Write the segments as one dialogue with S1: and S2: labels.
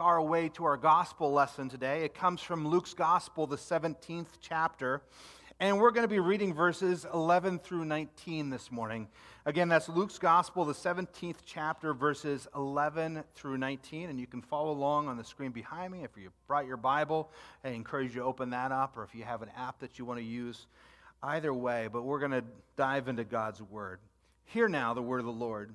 S1: our way to our gospel lesson today. It comes from Luke's gospel, the 17th chapter. And we're going to be reading verses 11 through 19 this morning. Again, that's Luke's gospel, the 17th chapter, verses 11 through 19. And you can follow along on the screen behind me. If you brought your Bible, I encourage you to open that up, or if you have an app that you want to use, either way. But we're going to dive into God's word. Hear now the word of the Lord.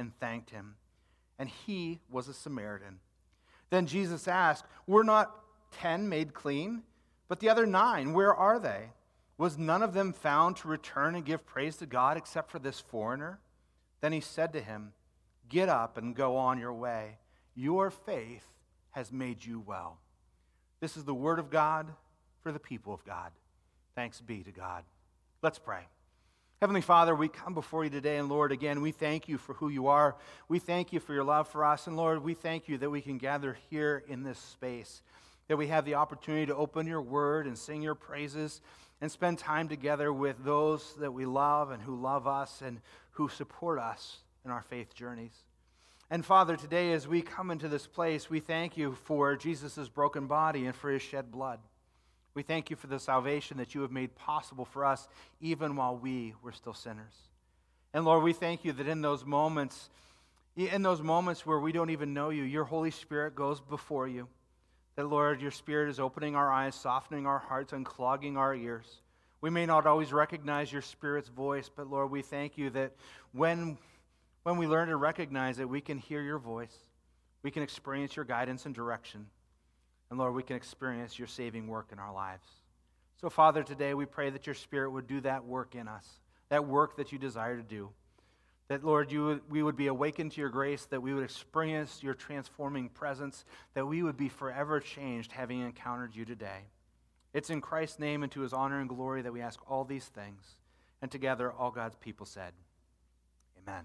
S1: and thanked him. And he was a Samaritan. Then Jesus asked, Were not ten made clean? But the other nine, where are they? Was none of them found to return and give praise to God except for this foreigner? Then he said to him, Get up and go on your way. Your faith has made you well. This is the word of God for the people of God. Thanks be to God. Let's pray. Heavenly Father, we come before you today, and Lord, again, we thank you for who you are. We thank you for your love for us. And Lord, we thank you that we can gather here in this space, that we have the opportunity to open your word and sing your praises and spend time together with those that we love and who love us and who support us in our faith journeys. And Father, today as we come into this place, we thank you for Jesus' broken body and for his shed blood. We thank you for the salvation that you have made possible for us, even while we were still sinners. And Lord, we thank you that in those moments, in those moments where we don't even know you, your Holy Spirit goes before you. That, Lord, your Spirit is opening our eyes, softening our hearts, unclogging our ears. We may not always recognize your Spirit's voice, but Lord, we thank you that when, when we learn to recognize it, we can hear your voice. We can experience your guidance and direction. And Lord, we can experience your saving work in our lives. So, Father, today we pray that your Spirit would do that work in us, that work that you desire to do. That, Lord, you would, we would be awakened to your grace, that we would experience your transforming presence, that we would be forever changed having encountered you today. It's in Christ's name and to his honor and glory that we ask all these things. And together, all God's people said, Amen.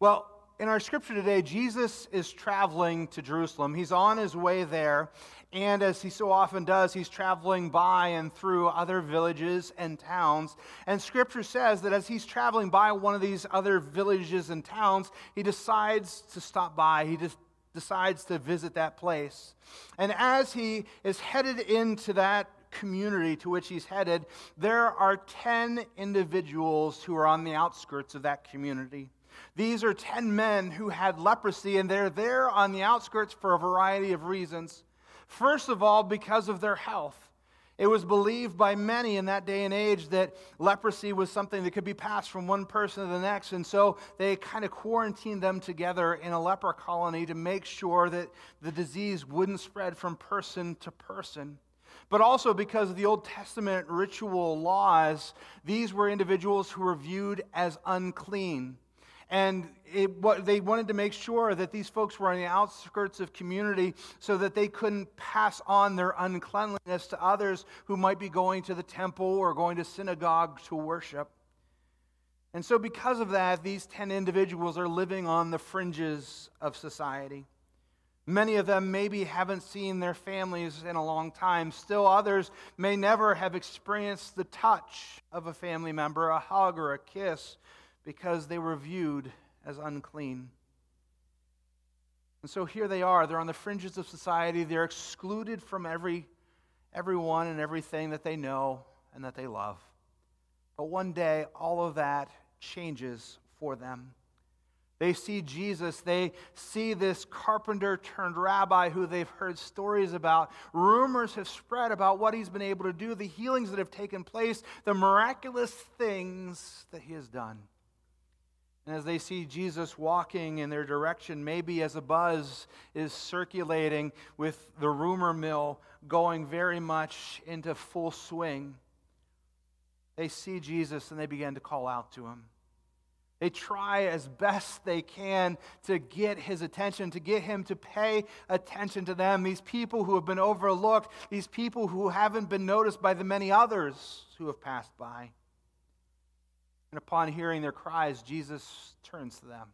S1: Well, in our scripture today, Jesus is traveling to Jerusalem. He's on his way there, and as he so often does, he's traveling by and through other villages and towns. And scripture says that as he's traveling by one of these other villages and towns, he decides to stop by. He just decides to visit that place. And as he is headed into that community to which he's headed, there are 10 individuals who are on the outskirts of that community. These are 10 men who had leprosy, and they're there on the outskirts for a variety of reasons. First of all, because of their health. It was believed by many in that day and age that leprosy was something that could be passed from one person to the next. And so they kind of quarantined them together in a leper colony to make sure that the disease wouldn't spread from person to person. But also because of the Old Testament ritual laws, these were individuals who were viewed as unclean. And it, what, they wanted to make sure that these folks were on the outskirts of community so that they couldn't pass on their uncleanliness to others who might be going to the temple or going to synagogue to worship. And so, because of that, these 10 individuals are living on the fringes of society. Many of them maybe haven't seen their families in a long time. Still, others may never have experienced the touch of a family member, a hug or a kiss because they were viewed as unclean. And so here they are. They're on the fringes of society. They're excluded from every, everyone and everything that they know and that they love. But one day, all of that changes for them. They see Jesus. They see this carpenter turned rabbi who they've heard stories about. Rumors have spread about what he's been able to do, the healings that have taken place, the miraculous things that he has done. And as they see Jesus walking in their direction, maybe as a buzz is circulating with the rumor mill going very much into full swing, they see Jesus and they begin to call out to him. They try as best they can to get his attention, to get him to pay attention to them. These people who have been overlooked, these people who haven't been noticed by the many others who have passed by. And upon hearing their cries, Jesus turns to them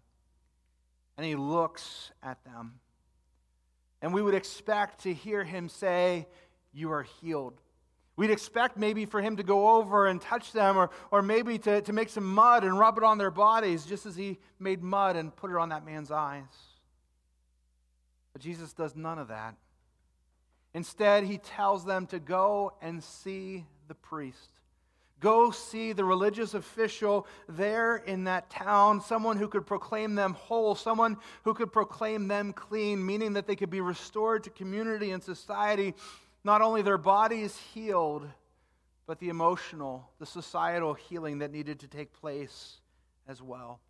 S1: and he looks at them. And we would expect to hear him say, You are healed. We'd expect maybe for him to go over and touch them, or, or maybe to, to make some mud and rub it on their bodies, just as he made mud and put it on that man's eyes. But Jesus does none of that. Instead, he tells them to go and see the priest. Go see the religious official there in that town, someone who could proclaim them whole, someone who could proclaim them clean, meaning that they could be restored to community and society, not only their bodies healed, but the emotional, the societal healing that needed to take place as well.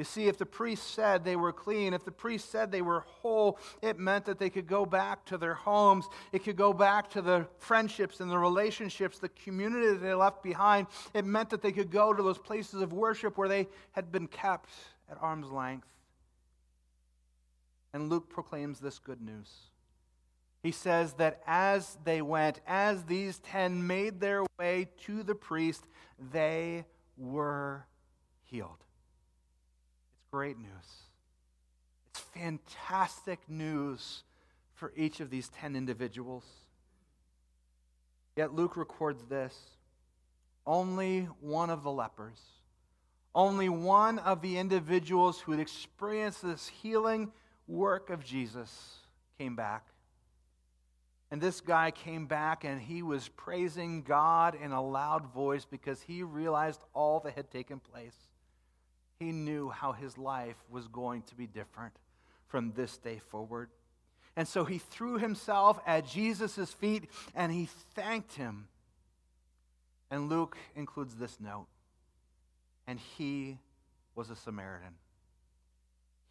S1: You see, if the priest said they were clean, if the priest said they were whole, it meant that they could go back to their homes. It could go back to the friendships and the relationships, the community that they left behind. It meant that they could go to those places of worship where they had been kept at arm's length. And Luke proclaims this good news. He says that as they went, as these ten made their way to the priest, they were healed great news. It's fantastic news for each of these 10 individuals. Yet Luke records this only one of the lepers, only one of the individuals who had experienced this healing work of Jesus came back. And this guy came back and he was praising God in a loud voice because he realized all that had taken place he knew how his life was going to be different from this day forward. And so he threw himself at Jesus' feet and he thanked him. And Luke includes this note and he was a Samaritan.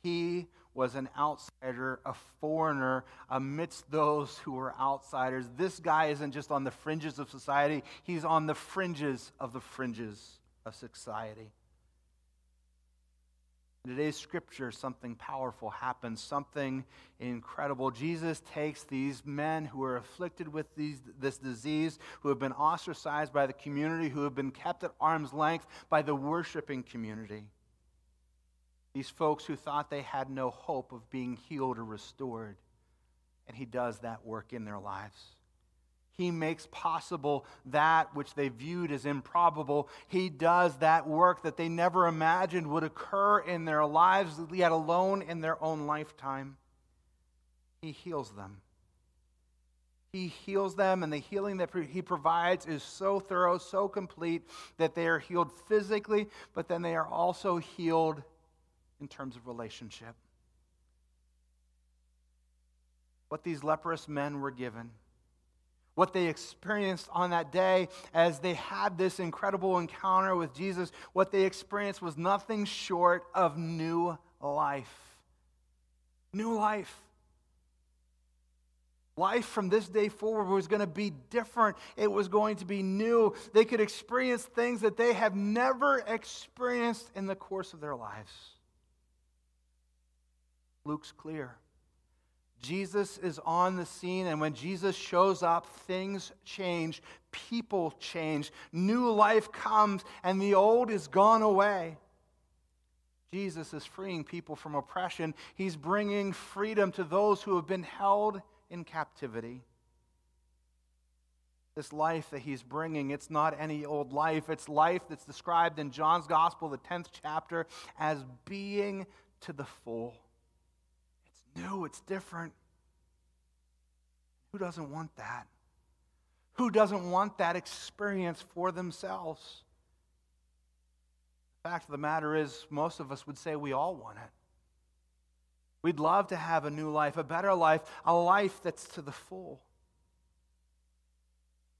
S1: He was an outsider, a foreigner amidst those who were outsiders. This guy isn't just on the fringes of society, he's on the fringes of the fringes of society. Today's scripture, something powerful happens, something incredible. Jesus takes these men who are afflicted with these, this disease, who have been ostracized by the community, who have been kept at arm's length by the worshiping community. These folks who thought they had no hope of being healed or restored. And he does that work in their lives. He makes possible that which they viewed as improbable. He does that work that they never imagined would occur in their lives, yet alone in their own lifetime. He heals them. He heals them, and the healing that He provides is so thorough, so complete that they are healed physically, but then they are also healed in terms of relationship. What these leprous men were given what they experienced on that day as they had this incredible encounter with Jesus, what they experienced was nothing short of new life. New life. Life from this day forward was going to be different. It was going to be new. They could experience things that they have never experienced in the course of their lives. Luke's clear. Jesus is on the scene, and when Jesus shows up, things change, people change, new life comes, and the old is gone away. Jesus is freeing people from oppression. He's bringing freedom to those who have been held in captivity. This life that he's bringing, it's not any old life. It's life that's described in John's Gospel, the 10th chapter, as being to the full. New, it's different. Who doesn't want that? Who doesn't want that experience for themselves? The fact of the matter is, most of us would say we all want it. We'd love to have a new life, a better life, a life that's to the full.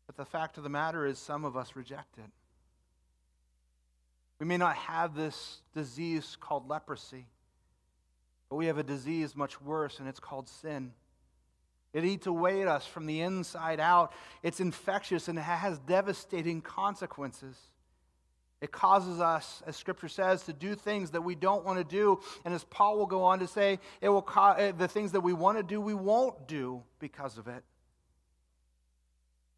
S1: But the fact of the matter is, some of us reject it. We may not have this disease called leprosy, but we have a disease much worse, and it's called sin. It eats away at us from the inside out. It's infectious and it has devastating consequences. It causes us, as Scripture says, to do things that we don't want to do. And as Paul will go on to say, it will ca- eh, the things that we want to do, we won't do because of it.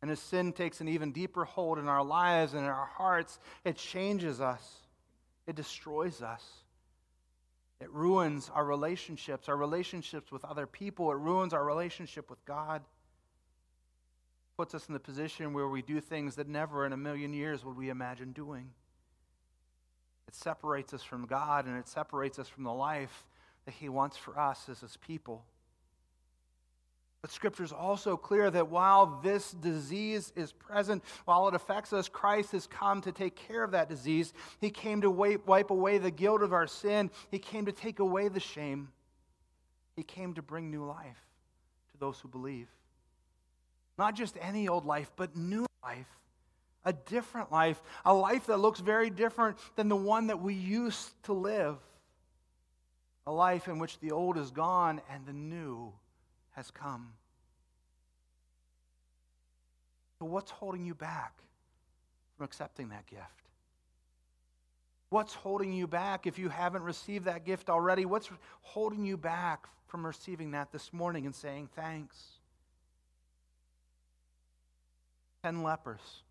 S1: And as sin takes an even deeper hold in our lives and in our hearts, it changes us, it destroys us. It ruins our relationships, our relationships with other people. It ruins our relationship with God. It puts us in the position where we do things that never in a million years would we imagine doing. It separates us from God and it separates us from the life that He wants for us as His people. But Scripture is also clear that while this disease is present, while it affects us, Christ has come to take care of that disease. He came to wipe, away the guilt of our sin, He came to take away the shame. He came to bring new life to those who believe. Not just any old life, but new life a different life, a life that looks very different than the one that we used to live. A life in which the old is gone and the new has come. So, what's holding you back from accepting that gift? What's holding you back if you haven't received that gift already? What's holding you back from receiving that this morning and saying thanks? Ten lepers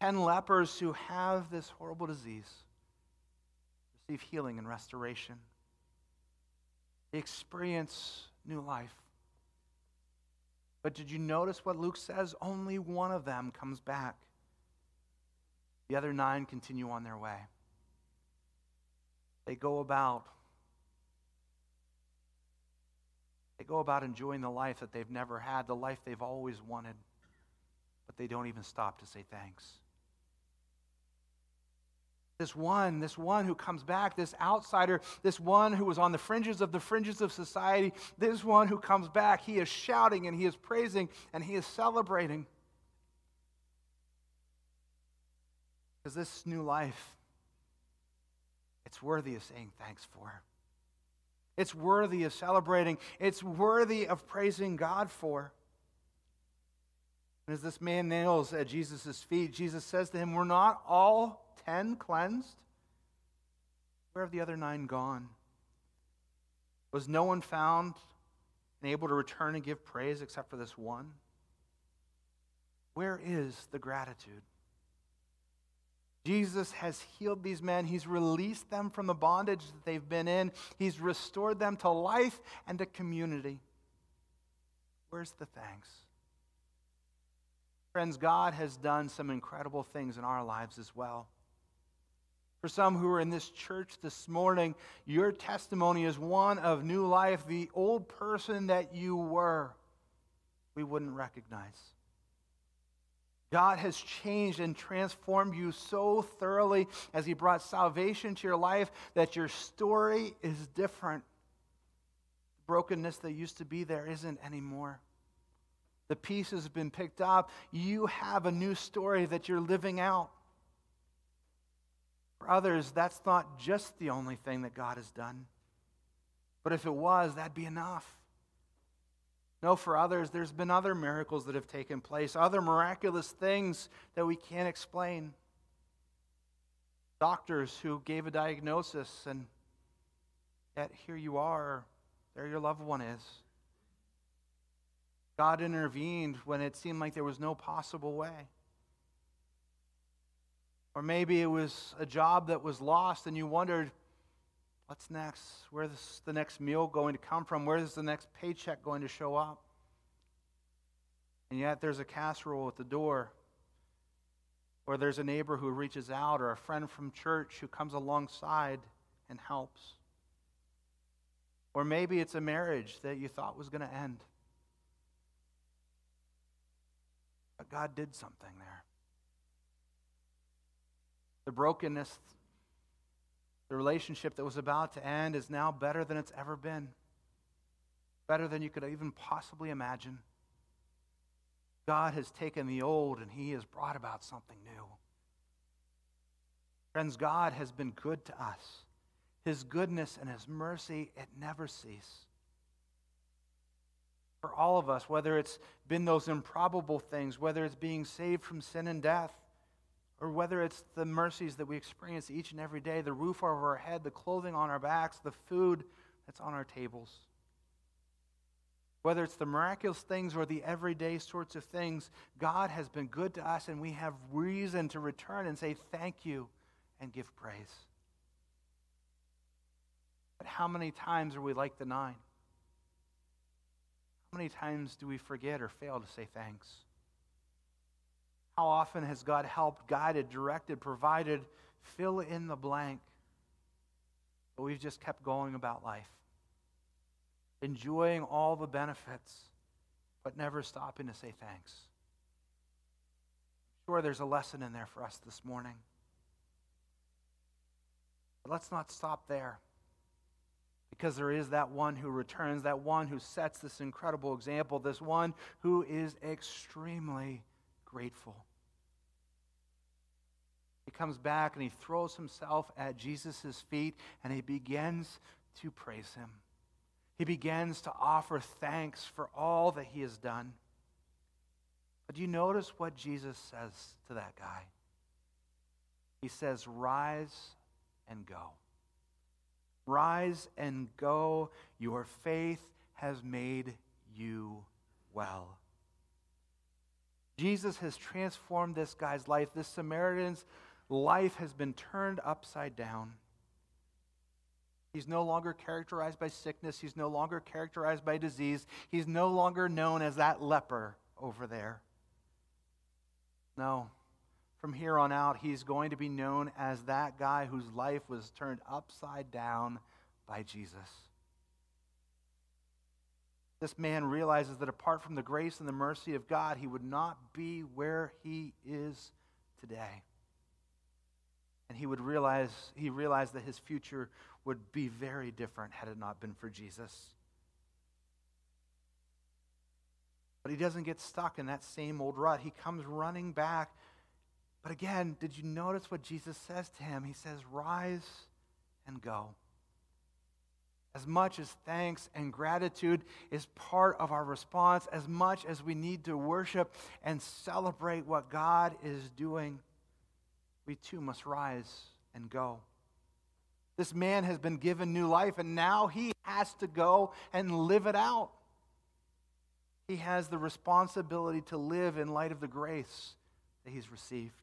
S1: Ten lepers who have this horrible disease receive healing and restoration. Experience new life. But did you notice what Luke says? Only one of them comes back. The other nine continue on their way. They go about they go about enjoying the life that they've never had, the life they've always wanted, but they don't even stop to say thanks. This one, this one who comes back, this outsider, this one who was on the fringes of the fringes of society, this one who comes back, he is shouting and he is praising and he is celebrating. Because this new life, it's worthy of saying thanks for. It's worthy of celebrating. It's worthy of praising God for. And as this man nails at Jesus' feet, Jesus says to him, We're not all ten cleansed? Where have the other nine gone? Was no one found and able to return and give praise except for this one? Where is the gratitude? Jesus has healed these men. He's released them from the bondage that they've been in. He's restored them to life and to community. Where's the thanks? Friends, God has done some incredible things in our lives as well. For some who are in this church this morning, your testimony is one of new life. The old person that you were, we wouldn't recognize. God has changed and transformed you so thoroughly as He brought salvation to your life that your story is different. The brokenness that used to be there isn't anymore. The pieces have been picked up. You have a new story that you're living out. For others, that's not just the only thing that God has done. But if it was, that'd be enough. No, for others, there's been other miracles that have taken place, other miraculous things that we can't explain. Doctors who gave a diagnosis, and yet here you are, there your loved one is. God intervened when it seemed like there was no possible way. Or maybe it was a job that was lost and you wondered, what's next? Where's the next meal going to come from? Where's the next paycheck going to show up? And yet there's a casserole at the door. Or there's a neighbor who reaches out, or a friend from church who comes alongside and helps. Or maybe it's a marriage that you thought was going to end. But God did something there the brokenness, the relationship that was about to end is now better than it's ever been, better than you could even possibly imagine. God has taken the old and he has brought about something new. Friends, God has been good to us. His goodness and his mercy, it never cease. For all of us, whether it's been those improbable things, whether it's being saved from sin and death, or whether it's the mercies that we experience each and every day the roof over our head, the clothing on our backs, the food that's on our tables. Whether it's the miraculous things or the everyday sorts of things, God has been good to us, and we have reason to return and say thank you and give praise. But how many times are we like the nine? How many times do we forget or fail to say thanks? How often has God helped, guided, directed, provided, fill in the blank? But we've just kept going about life, enjoying all the benefits, but never stopping to say thanks. I'm sure there's a lesson in there for us this morning. But let's not stop there. Because there is that one who returns, that one who sets this incredible example, this one who is extremely grateful. He comes back and he throws himself at Jesus' feet and he begins to praise him. He begins to offer thanks for all that he has done. But do you notice what Jesus says to that guy? He says, Rise and go. Rise and go. Your faith has made you well. Jesus has transformed this guy's life. This Samaritan's life has been turned upside down. He's no longer characterized by sickness. He's no longer characterized by disease. He's no longer known as that leper over there. No. From here on out, he's going to be known as that guy whose life was turned upside down by Jesus. This man realizes that apart from the grace and the mercy of God, he would not be where he is today. And he would realize, he realized that his future would be very different had it not been for Jesus. But he doesn't get stuck in that same old rut. He comes running back but again, did you notice what Jesus says to him? He says, Rise and go. As much as thanks and gratitude is part of our response, as much as we need to worship and celebrate what God is doing, we too must rise and go. This man has been given new life, and now he has to go and live it out. He has the responsibility to live in light of the grace that he's received.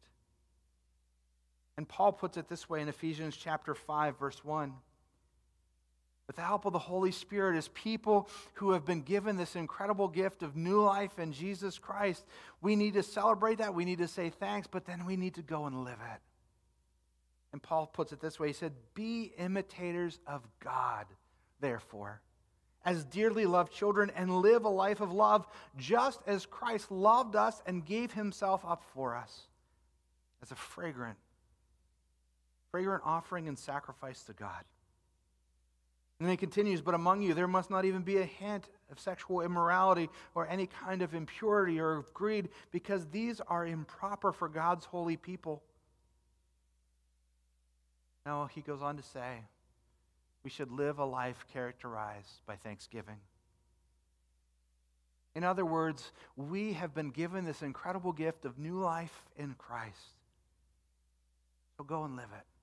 S1: And Paul puts it this way in Ephesians chapter 5 verse 1. With the help of the Holy Spirit, as people who have been given this incredible gift of new life in Jesus Christ, we need to celebrate that. We need to say thanks, but then we need to go and live it. And Paul puts it this way He said, Be imitators of God, therefore, as dearly loved children, and live a life of love, just as Christ loved us and gave himself up for us as a fragrant fragrant offering and sacrifice to God. And then he continues, But among you there must not even be a hint of sexual immorality or any kind of impurity or of greed, because these are improper for God's holy people. Now he goes on to say, we should live a life characterized by thanksgiving. In other words, we have been given this incredible gift of new life in Christ. So go and live it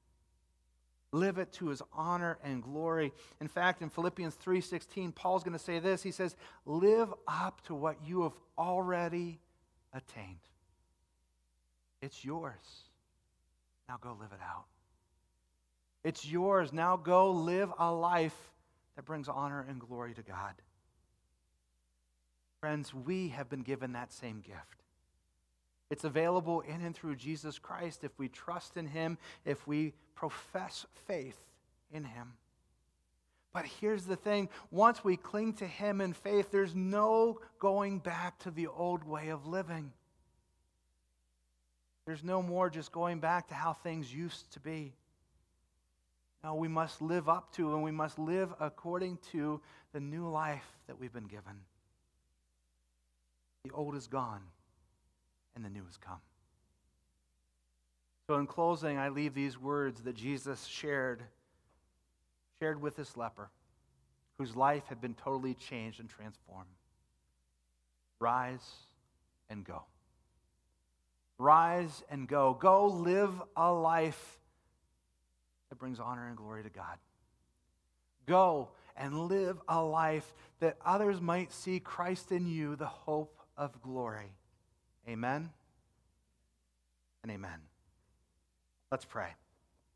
S1: live it to his honor and glory. In fact, in Philippians 3:16, Paul's going to say this. He says, "Live up to what you have already attained. It's yours. Now go live it out. It's yours. Now go live a life that brings honor and glory to God." Friends, we have been given that same gift. It's available in and through Jesus Christ if we trust in Him, if we profess faith in Him. But here's the thing once we cling to Him in faith, there's no going back to the old way of living. There's no more just going back to how things used to be. No, we must live up to and we must live according to the new life that we've been given. The old is gone and the new has come. So, in closing, I leave these words that Jesus shared, shared with this leper, whose life had been totally changed and transformed. Rise and go. Rise and go. Go live a life that brings honor and glory to God. Go and live a life that others might see Christ in you, the hope of glory. Amen and amen. Let's pray.